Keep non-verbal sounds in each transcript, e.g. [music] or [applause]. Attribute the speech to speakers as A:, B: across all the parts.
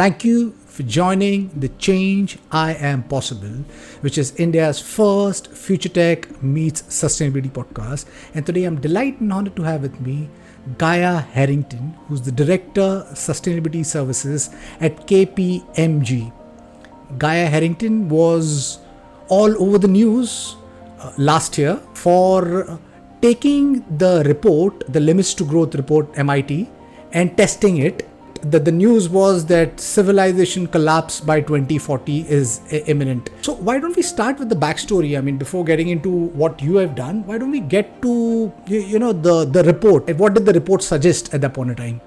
A: Thank you for joining the Change I Am Possible, which is India's first future tech meets sustainability podcast. And today I'm delighted and honored to have with me Gaya Herrington, who's the Director Sustainability Services at KPMG. Gaya Herrington was all over the news uh, last year for taking the report, the Limits to Growth report, MIT, and testing it that the news was that civilization collapse by 2040 is imminent. So why don't we start with the backstory? I mean, before getting into what you have done, why don't we get to you know the the report? What did the report suggest at that point in time?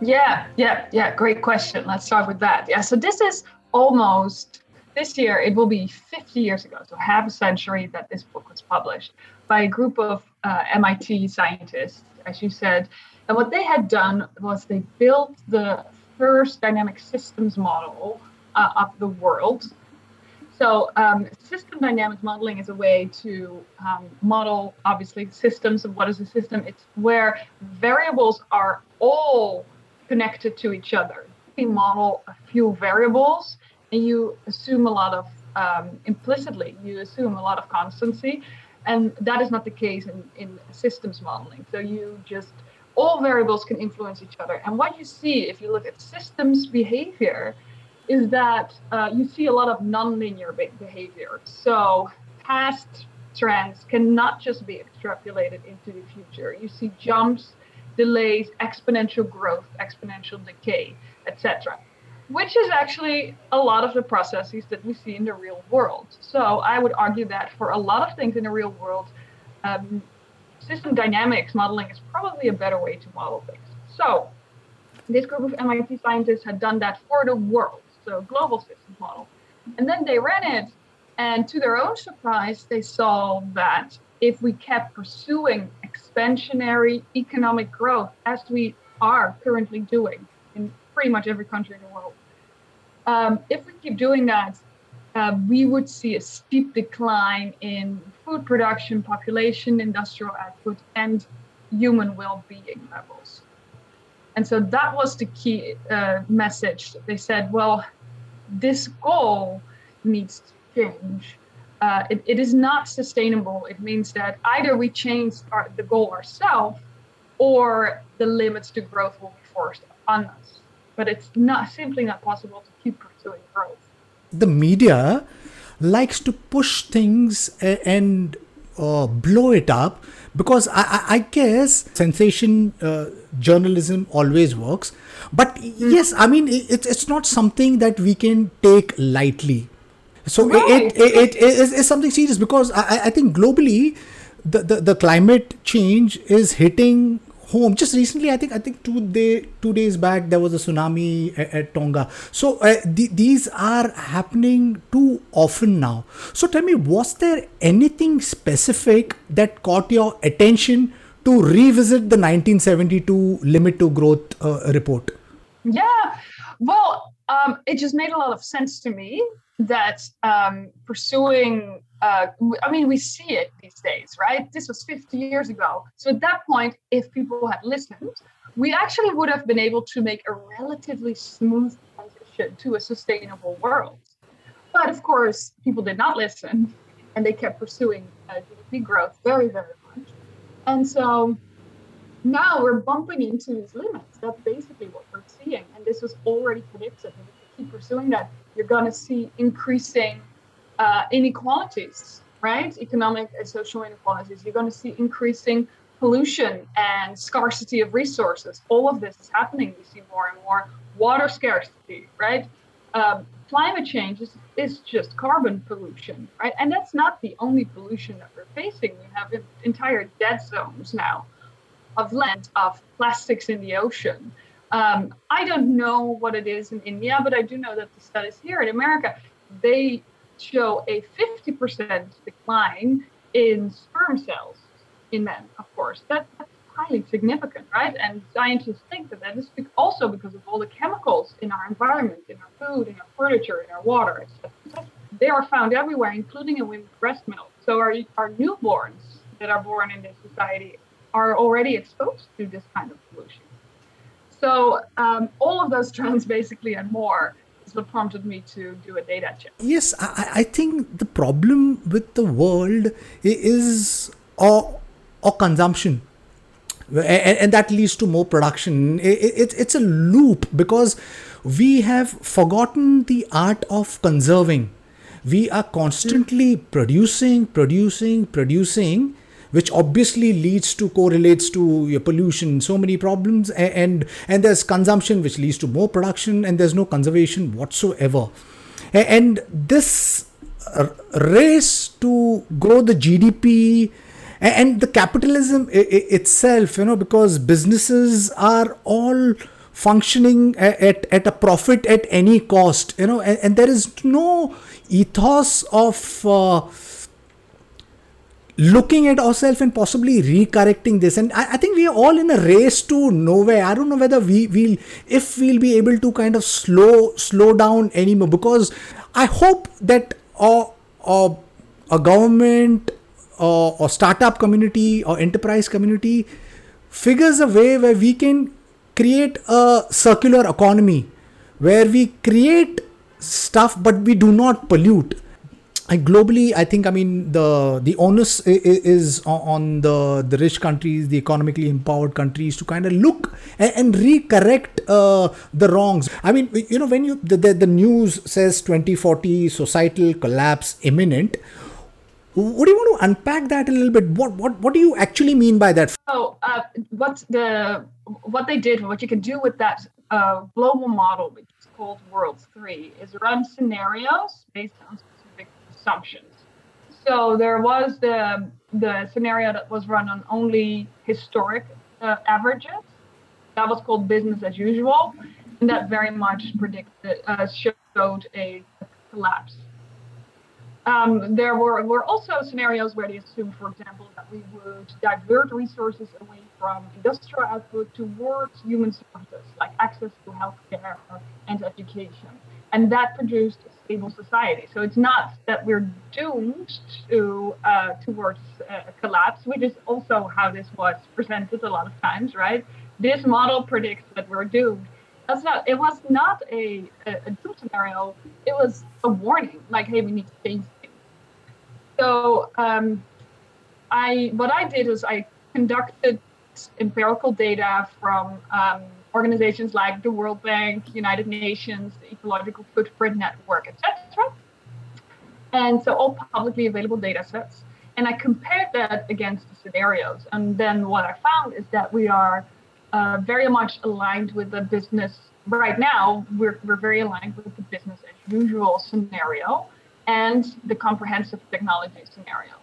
B: Yeah, yeah, yeah. Great question. Let's start with that. Yeah. So this is almost this year. It will be 50 years ago, so half a century that this book was published by a group of uh, MIT scientists, as you said and what they had done was they built the first dynamic systems model uh, of the world. So, um, system dynamics modeling is a way to um, model, obviously, systems. Of what is a system? It's where variables are all connected to each other. You model a few variables, and you assume a lot of um, implicitly, you assume a lot of constancy, and that is not the case in, in systems modeling. So you just all variables can influence each other. And what you see if you look at systems behavior is that uh, you see a lot of nonlinear behavior. So past trends cannot just be extrapolated into the future. You see jumps, delays, exponential growth, exponential decay, etc. Which is actually a lot of the processes that we see in the real world. So I would argue that for a lot of things in the real world, um, system dynamics modeling is probably a better way to model things. So this group of MIT scientists had done that for the world, so global systems model. And then they ran it, and to their own surprise, they saw that if we kept pursuing expansionary economic growth as we are currently doing in pretty much every country in the world, um, if we keep doing that, uh, we would see a steep decline in food production, population, industrial output, and human well being levels. And so that was the key uh, message. They said, well, this goal needs to change. Uh, it, it is not sustainable. It means that either we change our, the goal ourselves or the limits to growth will be forced on us. But it's not simply not possible to keep pursuing growth
A: the media likes to push things and uh, blow it up because I, I guess sensation uh, journalism always works. But mm. yes, I mean it, it's not something that we can take lightly. So right. it, it, it, it is something serious because I, I think globally the, the, the climate change is hitting home. Just recently i think i think two day two days back there was a tsunami at, at tonga. So uh, th- these are happening too often now. So tell me was there anything specific that caught your attention to revisit the 1972 limit to growth uh, report?
B: Yeah. Well um, it just made a lot of sense to me that um, pursuing uh, I mean, we see it these days, right? This was 50 years ago. So at that point, if people had listened, we actually would have been able to make a relatively smooth transition to a sustainable world. But of course, people did not listen and they kept pursuing uh, GDP growth very, very much. And so now we're bumping into these limits. That's basically what we're seeing. And this was already predicted. And if you keep pursuing that, you're going to see increasing uh, inequalities, right? Economic and social inequalities. You're going to see increasing pollution and scarcity of resources. All of this is happening. We see more and more water scarcity, right? Um, climate change is, is just carbon pollution, right? And that's not the only pollution that we're facing. We have entire dead zones now of land, of plastics in the ocean. Um, I don't know what it is in India, but I do know that the studies here in America, they show a 50% decline in sperm cells in men, of course. That, that's highly significant, right? And scientists think that that is also because of all the chemicals in our environment, in our food, in our furniture, in our water, etc. They are found everywhere, including in women's breast milk. So our, our newborns that are born in this society are already exposed to this kind of pollution. So um, all of those trends, basically, and more, what prompted me to do a data check.
A: Yes, I, I think the problem with the world is or or consumption. And, and that leads to more production. It, it, it's a loop because we have forgotten the art of conserving. We are constantly producing, producing, producing, which obviously leads to correlates to pollution, so many problems, and and there's consumption which leads to more production, and there's no conservation whatsoever. And this race to grow the GDP and the capitalism itself, you know, because businesses are all functioning at, at a profit at any cost you know and, and there is no ethos of uh, looking at ourselves and possibly recorrecting this. And I, I, think we are all in a race to nowhere. I don't know whether we will if we'll be able to kind of slow slow down anymore. Because i hope that a government or startup community or enterprise community figures a way where we can create a circular economy where we create stuff but we do not pollute and globally i think i mean the the onus is on the the rich countries the economically empowered countries to kind of look and, and recorrect uh, the wrongs i mean you know when you the, the, the news says 2040 societal collapse imminent what do you want to unpack that a little bit? What what what do you actually mean by that?
B: So, uh, what the what they did, what you can do with that uh, global model, which is called World Three, is run scenarios based on assumptions. So there was the the scenario that was run on only historic uh, averages. That was called business as usual, and that very much predicted uh, showed a collapse um, there were, were also scenarios where they assumed, for example, that we would divert resources away from industrial output towards human services like access to healthcare and education. And that produced a stable society. So it's not that we're doomed to uh, towards a collapse, which is also how this was presented a lot of times, right? This model predicts that we're doomed. That's not. It was not a, a, a doom scenario. It was a warning, like, hey, we need to change things. so um, I what I did was I conducted empirical data from um, organizations like the World Bank, United Nations, the Ecological Footprint Network, etc. And so all publicly available data sets. And I compared that against the scenarios. And then what I found is that we are uh, very much aligned with the business. Right now, we're, we're very aligned with the business as usual scenario and the comprehensive technology scenario.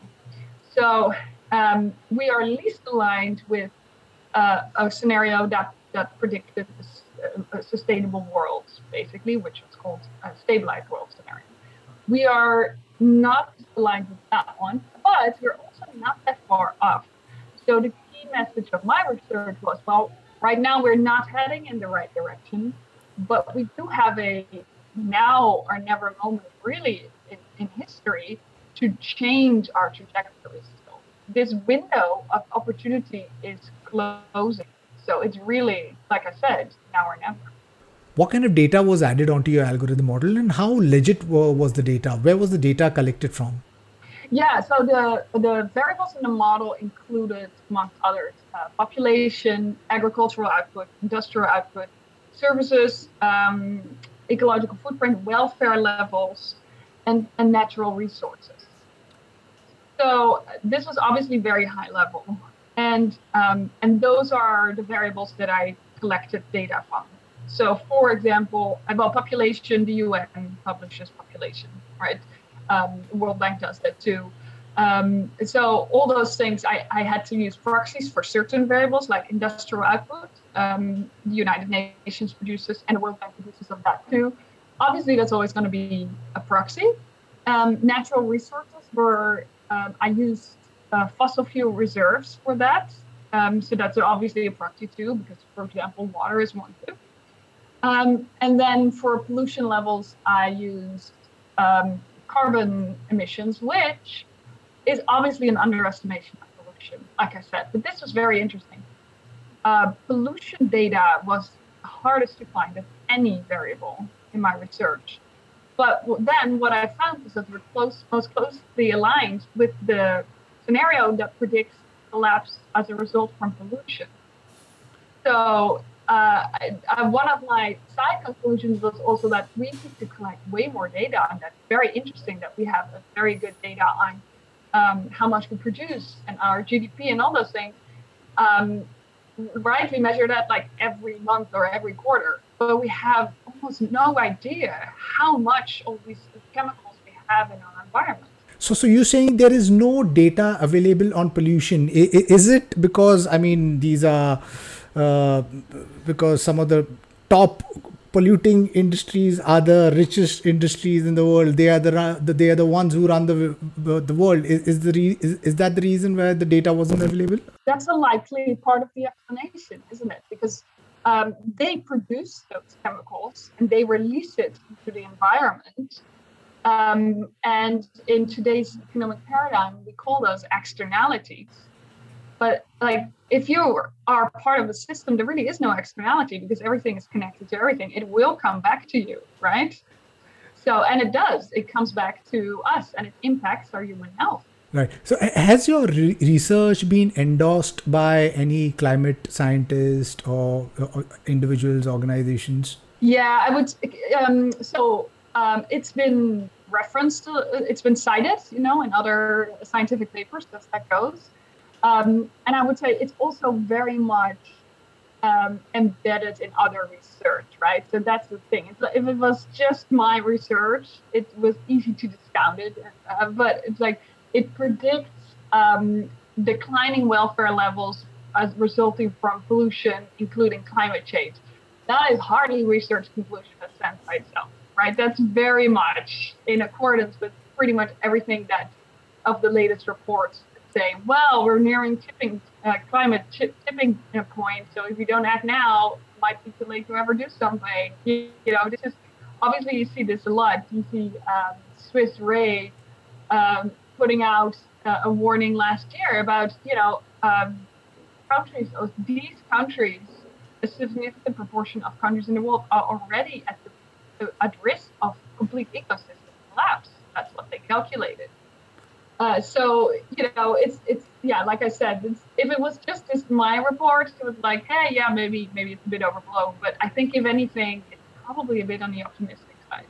B: So um, we are least aligned with uh, a scenario that, that predicted a, sustainable world, basically, which is called a stabilized world scenario. We are not aligned with that one, but we're also not that far off. So the key message of my research was, well, right now we're not heading in the right direction, but we do have a now or never moment really in, in history to change our trajectories. So this window of opportunity is closing. So it's really, like I said, now or never.
A: What kind of data was added onto your algorithm model and how legit was the data? Where was the data collected from?
B: Yeah, so the, the variables in the model included, amongst others, uh, population, agricultural output, industrial output, services, um, ecological footprint, welfare levels, and, and natural resources. So this was obviously very high level. And, um, and those are the variables that I collected data from. So for example, about population, the UN publishes population, right? Um, World Bank does that too. Um, so all those things, I, I had to use proxies for certain variables like industrial output. Um, the United Nations produces and the World Bank produces of that too. Obviously, that's always going to be a proxy. Um, natural resources were, um, I used uh, fossil fuel reserves for that. Um, so that's obviously a proxy too, because for example, water is one too. Um, and then for pollution levels, I used um, carbon emissions, which is obviously an underestimation of pollution, like I said. But this was very interesting. Uh, pollution data was hardest to find of any variable in my research. But then what I found is that we're close, most closely aligned with the scenario that predicts collapse as a result from pollution. So uh, I, one of my side conclusions was also that we need to collect way more data, and that's very interesting that we have a very good data on um, how much we produce and our GDP and all those things. Um, right, we measure that like every month or every quarter, but we have almost no idea how much of these chemicals we have in our environment.
A: So, so you're saying there is no data available on pollution? Is it because I mean these are uh, because some of the top polluting industries are the richest industries in the world. They are the they are the ones who run the the world. Is, is the re, is, is that the reason why the data wasn't available?
B: That's a likely part of the explanation, isn't it? Because um, they produce those chemicals and they release it into the environment. Um, and in today's economic paradigm, we call those externalities. But like if you are part of a system, there really is no externality because everything is connected to everything. It will come back to you, right? So, and it does. It comes back to us and it impacts our human health.
A: Right. So, has your re- research been endorsed by any climate scientists or, or individuals, organizations?
B: Yeah, I would. Um, so, um, it's been referenced, it's been cited, you know, in other scientific papers, as that goes. Um, and I would say it's also very much um, embedded in other research, right? So that's the thing. It's if it was just my research, it was easy to discount it. Uh, but it's like it predicts um, declining welfare levels as resulting from pollution, including climate change. That is hardly research conclusion that stands by itself, right? That's very much in accordance with pretty much everything that of the latest reports say, well, we're nearing tipping uh, climate tipping point. So if you don't act now, it might be too late to ever do something. You, you know, this is obviously you see this a lot. You see um, Swiss Re um, putting out uh, a warning last year about you know um, countries. These countries, a significant proportion of countries in the world are already at at risk of complete ecosystem collapse. That's what they calculated. Uh, so you know, it's it's yeah, like I said, if it was just this my report, it was like, hey, yeah, maybe maybe it's a bit overblown. But I think if anything, it's probably a bit on the optimistic side.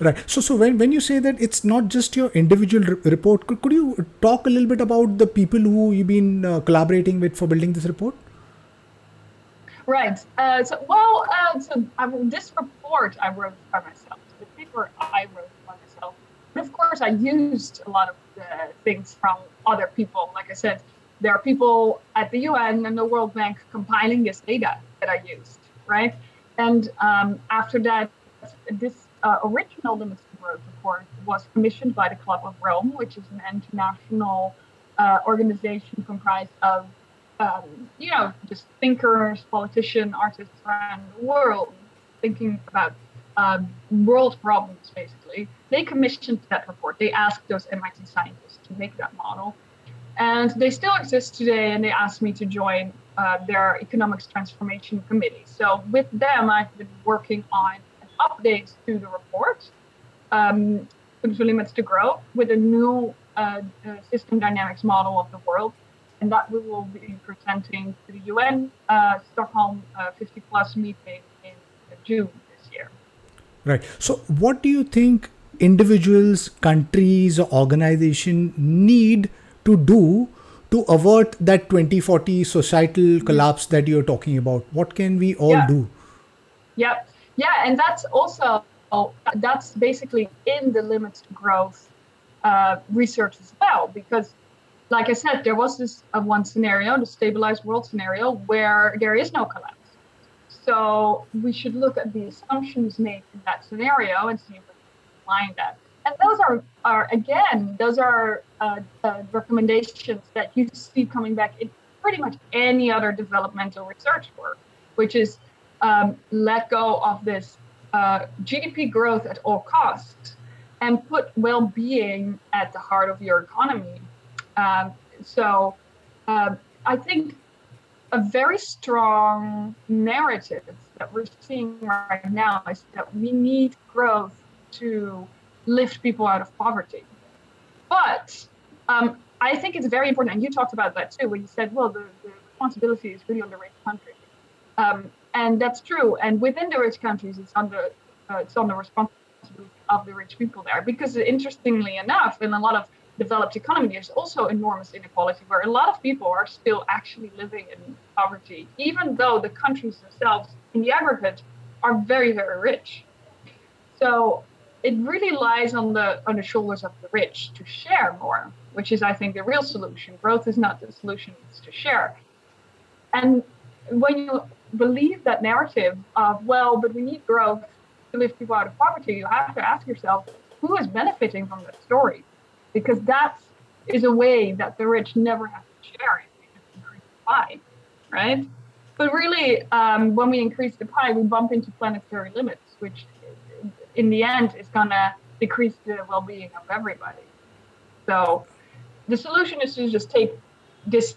A: Right. So so when when you say that it's not just your individual re- report, could, could you talk a little bit about the people who you've been uh, collaborating with for building this report?
B: Right. Uh, so well, uh, so I, this report I wrote by myself. The paper I wrote by myself. But of course, I used a lot of uh, things from other people. Like I said, there are people at the UN and the World Bank compiling this data that I used, right? And um, after that, this uh, original Limits to Growth report was commissioned by the Club of Rome, which is an international uh, organization comprised of, um, you know, just thinkers, politicians, artists around the world thinking about um, world problems, basically. They commissioned that report. They asked those MIT scientists to make that model. And they still exist today, and they asked me to join uh, their economics transformation committee. So, with them, I've been working on an update to the report, um, limits to grow, with a new uh, uh, system dynamics model of the world. And that we will be presenting to the UN uh, Stockholm uh, 50 plus meeting in June. This year.
A: Right. So, what do you think individuals, countries, or organization need to do to avert that 2040 societal collapse that you're talking about? What can we all yeah. do?
B: Yeah. Yeah. And that's also, that's basically in the limits to growth uh, research as well, because like I said, there was this uh, one scenario, the stabilized world scenario, where there is no collapse. So we should look at the assumptions made in that scenario and see if we can align that. And those are, are again, those are uh, uh, recommendations that you see coming back in pretty much any other developmental research work, which is um, let go of this uh, GDP growth at all costs and put well-being at the heart of your economy. Um, so uh, I think a very strong narrative that we're seeing right now is that we need growth to lift people out of poverty. But um, I think it's very important, and you talked about that too, when you said, well, the, the responsibility is really on the rich countries. Um, and that's true. And within the rich countries, it's the, uh, it's on the responsibility of the rich people there. Because interestingly enough, in a lot of developed economies, there's also enormous inequality where a lot of people are still actually living in poverty, even though the countries themselves, in the aggregate, are very, very rich. So it really lies on the on the shoulders of the rich to share more, which is, I think, the real solution. Growth is not the solution; it's to share. And when you believe that narrative of well, but we need growth to lift people out of poverty, you have to ask yourself who is benefiting from that story because that is a way that the rich never have to share it. They just increase the pie, right? But really, um, when we increase the pie, we bump into planetary limits, which in the end is going to decrease the well-being of everybody. So the solution is to just take this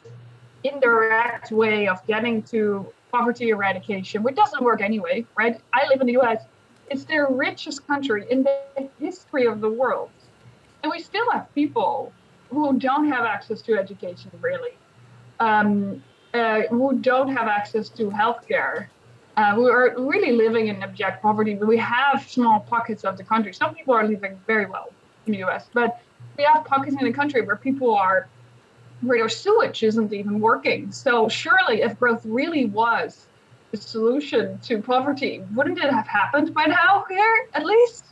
B: indirect way of getting to poverty eradication, which doesn't work anyway, right? I live in the US. It's the richest country in the history of the world. And we still have people who don't have access to education, really, um, uh, who don't have access to healthcare, uh, who are really living in abject poverty. But we have small pockets of the country. Some people are living very well in the US, but we have pockets in the country where people are, where their sewage isn't even working. So surely, if growth really was the solution to poverty, wouldn't it have happened by now here, at least?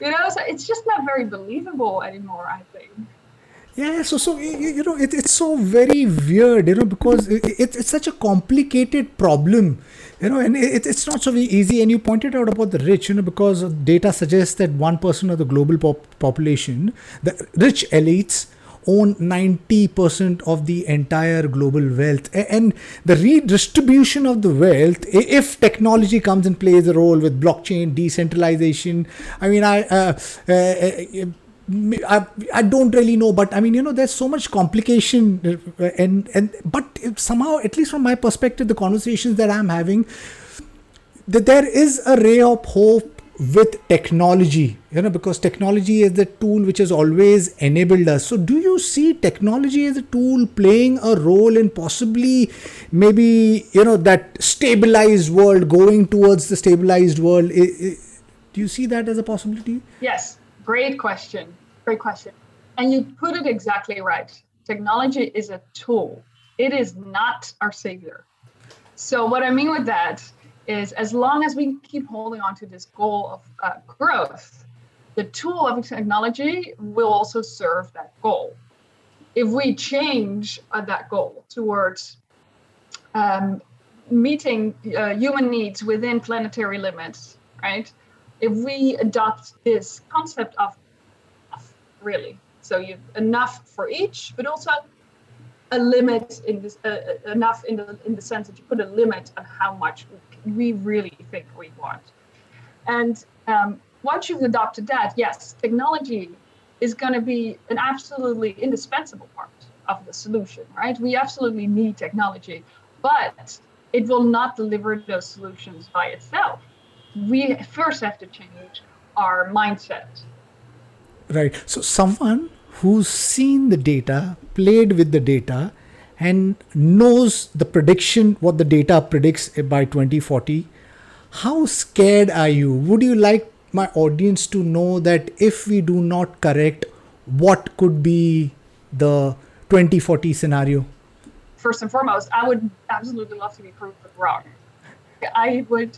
B: You know so it's just not very believable anymore i think.
A: Yeah so so you, know it, it's so very weird you know because it, it, it's such a complicated problem you know and it, it's not so easy and you pointed out about the rich you know because data suggests that 1% person of the global pop- population the rich elites own 90% of the entire global wealth. And the redistribution of the wealth if technology comes and plays a role with blockchain decentralization i mean i uh, uh, uh I, I don't really know but i mean you know there's so much complication uh, and and but somehow at least from my perspective the conversations that i'm having that there is a ray of hope with technology you know because technology is the tool which has always enabled us. So do you see technology as a tool playing a role in possibly maybe you know that stabilized world going towards the stabilized world? Do you see that as a possibility?
B: Yes. Great question. Great question. And you put it exactly right. Technology is a tool. It is not our savior. So what i mean with that is as long as we keep holding on to this goal of uh, growth, the tool of technology will also serve that goal. If we change uh, that goal towards um, meeting uh, human needs within planetary limits, right? If we adopt this concept of enough, really, so you enough for each, but also a limit in this uh, uh, enough in the in the sense that you put a limit on how much we really think we want. And um, once you've adopted that, yes, technology is going to be an absolutely indispensable part of the solution, right? We absolutely need technology, but it will not deliver those solutions by itself. We first have to change our mindset.
A: Right. So, someone who's seen the data, played with the data, and knows the prediction what the data predicts by 2040 how scared are you? Would you like my audience to know that if we do not correct what could be the 2040 scenario?
B: First and foremost i would absolutely love to be proven wrong. I would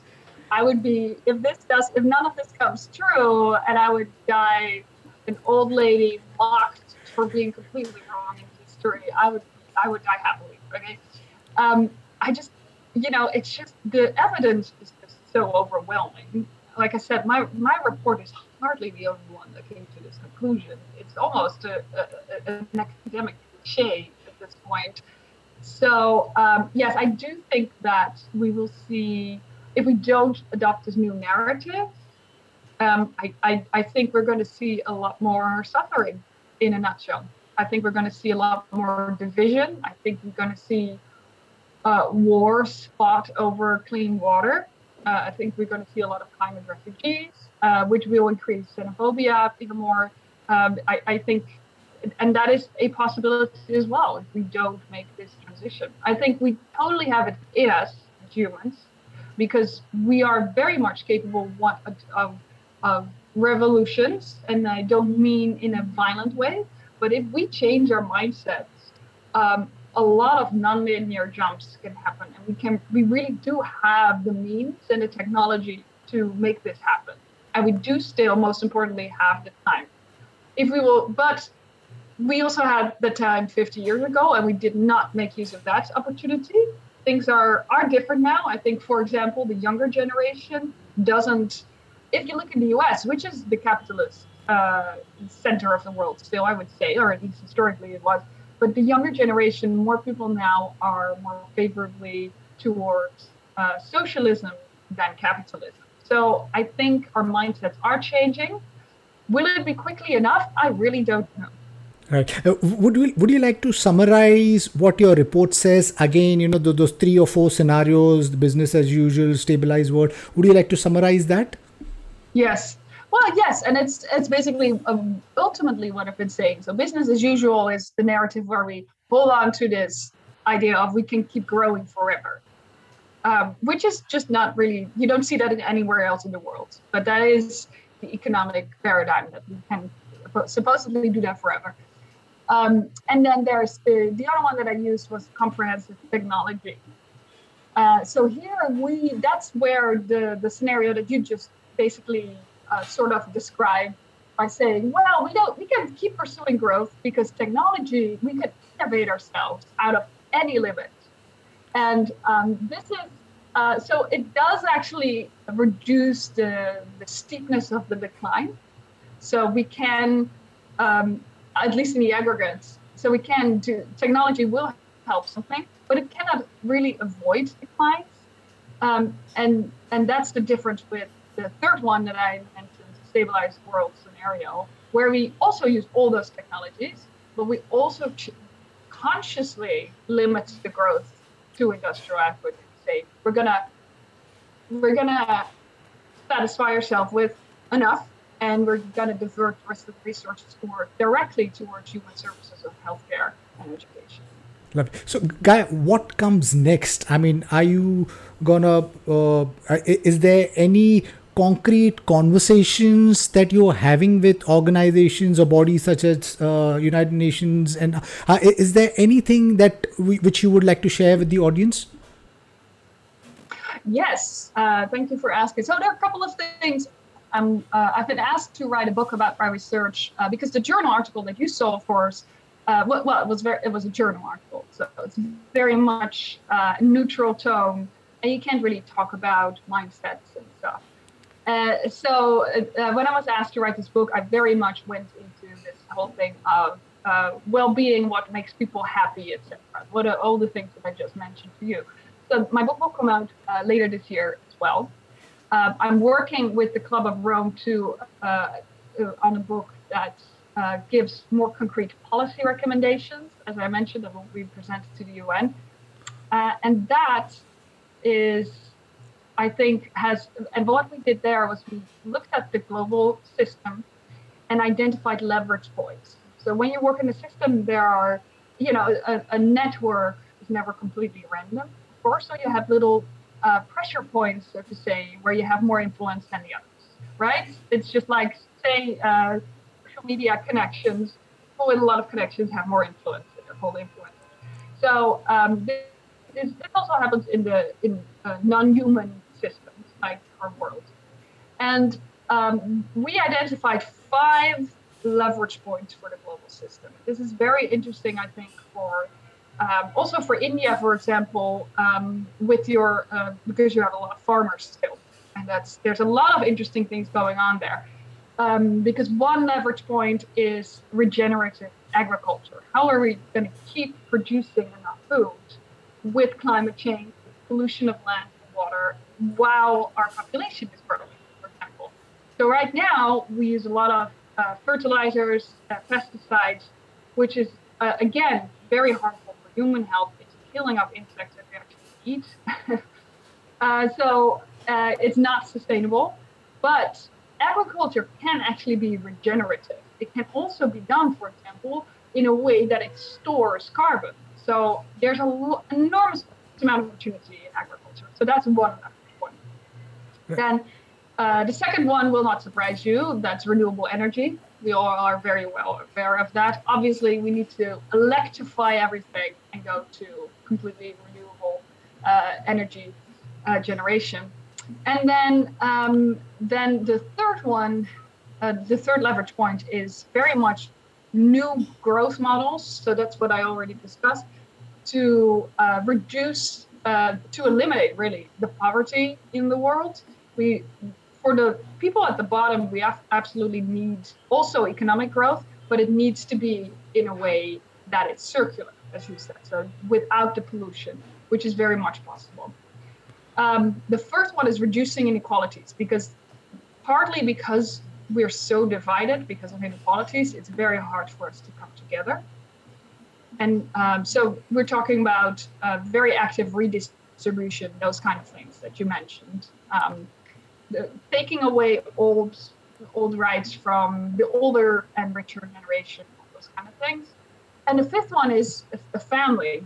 B: i would be if this does if none of this comes true and i would die an old lady mocked for being completely wrong in history i would I would die happily. Okay. Um, I just, you know, it's just the evidence is just so overwhelming. Like I said, my my report is hardly the only one that came to this conclusion. It's almost a, a, a, an academic cliche at this point. So um, yes, I do think that we will see if we don't adopt this new narrative. Um, I, I, I think we're going to see a lot more suffering in a nutshell. I think we're going to see a lot more division. I think we're going to see uh, wars fought over clean water. Uh, I think we're going to see a lot of climate refugees, uh, which will increase xenophobia even more. Um, I, I, think, and that is a possibility as well if we don't make this transition. I think we totally have it in us humans because we are very much capable of, of, of revolutions, and I don't mean in a violent way, but if we change our mindsets, um, a lot of nonlinear jumps can happen, and we can we really do have the means and the technology to make this happen, and we do still, most importantly, have the time. If we will, but we also had the time 50 years ago, and we did not make use of that opportunity. Things are are different now. I think, for example, the younger generation doesn't. If you look in the U.S., which is the capitalist uh, center of the world still, I would say, or at least historically it was but the younger generation, more people now are more favorably towards uh, socialism than capitalism. So I think our mindsets are changing. Will it be quickly enough? I really don't know.
A: Right. Uh, would you, would you like to summarize what your report says? Again, you know, the, those three or four scenarios, the business as usual, stabilized world. Would you like to summarize that?
B: Yes. Well, yes, and it's it's basically um, ultimately what I've been saying. So business as usual is the narrative where we hold on to this idea of we can keep growing forever, um, which is just not really you don't see that in anywhere else in the world. But that is the economic paradigm that we can supposedly do that forever. Um, and then there's the, the other one that I used was comprehensive technology. Uh, so here we that's where the the scenario that you just basically uh, sort of describe by saying, well, we don't, we can keep pursuing growth because technology, we can innovate ourselves out of any limit. And um, this is, uh, so it does actually reduce the, the steepness of the decline. So we can, um, at least in the aggregate, so we can do, technology will help something, but it cannot really avoid declines. Um, and, and that's the difference with the third one that I mentioned, stabilized world scenario, where we also use all those technologies, but we also consciously limit the growth to industrial output. Say we're gonna we're gonna satisfy ourselves with enough, and we're gonna divert the rest of the resources toward directly towards human services of healthcare and education.
A: Lovely. So, Guy, what comes next? I mean, are you gonna? Uh, is there any concrete conversations that you're having with organizations or bodies such as uh, United Nations? And uh, is there anything that we, which you would like to share with the audience?
B: Yes, uh, thank you for asking. So there are a couple of things. Um, I've been asked to write a book about my research uh, because the journal article that you saw, of course, uh, well, well, it was very, it was a journal article, so it's very much neutral tone, and you can't really talk about mindsets and stuff. Uh, so uh, when I was asked to write this book, I very much went into this whole thing of uh, well-being, what makes people happy, etc. What are all the things that I just mentioned to you? So my book will come out uh, later this year as well. Uh, I'm working with the Club of Rome to on a book that gives more concrete policy recommendations, as I mentioned, that will be presented to the UN, and that is I think has, and what we did there was we looked at the global system and identified leverage points. So when you work in a system, there are, you know, a, a network is never completely random, of course. So you have little uh, pressure points, so to say, where you have more influence than the others, right? It's just like, say, uh, social media connections. People with a lot of connections have more influence. They're called influencers. So um, this, this, also happens in the in uh, non-human our world. And um, we identified five leverage points for the global system. This is very interesting, I think, for um, also for India, for example, um, with your uh, because you have a lot of farmers still, and that's there's a lot of interesting things going on there. Um, because one leverage point is regenerative agriculture. How are we going to keep producing enough food with climate change, pollution of land and water, while our population is growing, for example. So right now we use a lot of uh, fertilizers, uh, pesticides, which is uh, again very harmful for human health. It's killing off insects that we actually eat. [laughs] Uh, so uh, it's not sustainable. But agriculture can actually be regenerative. It can also be done, for example, in a way that it stores carbon. So there's an enormous amount of opportunity in agriculture. So that's one point. Yeah. Then uh, the second one will not surprise you. That's renewable energy. We all are very well aware of that. Obviously, we need to electrify everything and go to completely renewable uh, energy uh, generation. And then, um, then the third one, uh, the third leverage point is very much new growth models. So that's what I already discussed to uh, reduce, uh, to eliminate really the poverty in the world. We, for the people at the bottom, we absolutely need also economic growth, but it needs to be in a way that it's circular, as you said, so without the pollution, which is very much possible. Um, the first one is reducing inequalities because partly because we're so divided because of inequalities, it's very hard for us to come together. And um, so we're talking about uh, very active redistribution, those kind of things that you mentioned. Um, taking away old old rights from the older and richer generation, those kind of things. And the fifth one is a family.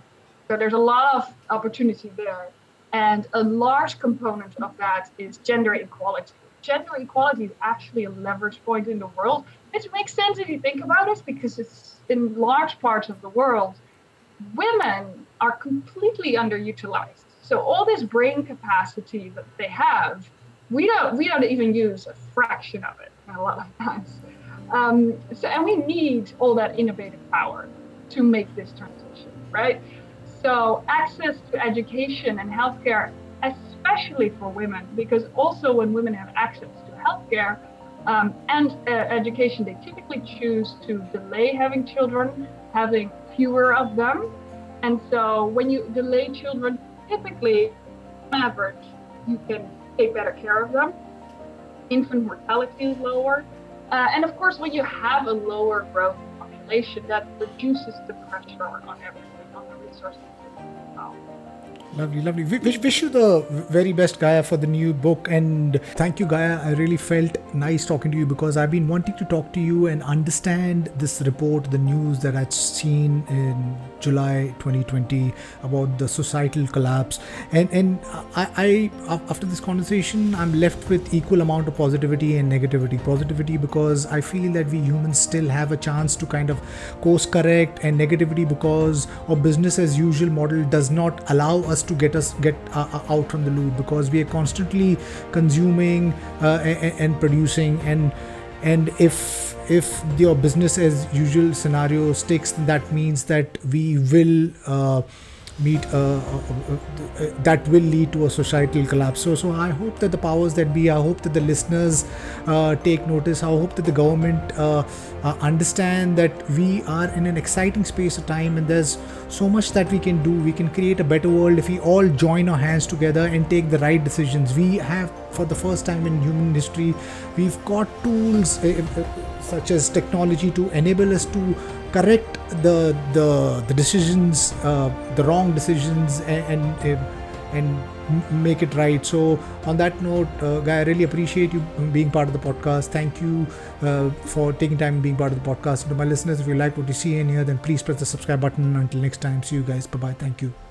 B: So there's a lot of opportunity there. And a large component of that is gender equality gender equality is actually a leverage point in the world, which makes sense if you think about it, because it's in large parts of the world, women are completely underutilized. So all this brain capacity that they have, we don't we don't even use a fraction of it a lot of times. Um, so and we need all that innovative power to make this transition, right? So access to education and healthcare especially for women, because also when women have access to healthcare um, and uh, education, they typically choose to delay having children, having fewer of them. And so when you delay children, typically, on average, you can take better care of them. Infant mortality is lower. Uh, and of course, when you have a lower growth population, that reduces the pressure on everything, on the resources
A: Lovely, lovely. Wish, wish you the very best, Gaya, for the new book. And thank you, Gaya. I really felt nice talking to you because I've been wanting to talk to you and understand this report, the news that I'd seen in July 2020 about the societal collapse. And and I, I after this conversation, I'm left with equal amount of positivity and negativity. Positivity because I feel that we humans still have a chance to kind of course correct, and negativity because our business as usual model does not allow us to get us get uh, uh, out from the loop because we are constantly consuming uh, and, and, producing. And and if if your business as usual scenario sticks that means that we will uh, meet uh, uh, uh, that will lead to a societal collapse. So so i hope that the powers that be i hope that the listeners uh, take notice. I hope that the government uh, uh, understand that we are in an exciting space of time and there's so much that we can do. We can create a better world if we all join our hands together and take the right decisions. We have for the first time in human history we've got tools such as technology to enable us to correct the the the decisions, uh, the wrong decisions, and, and and make it right. So, on that note, uh, Guy, I really appreciate you being part of the podcast. Thank you uh, for taking time being part of the podcast. To my listeners, if you like what you see in here, then please press the subscribe button. Until next time, see you guys. Bye bye. Thank you.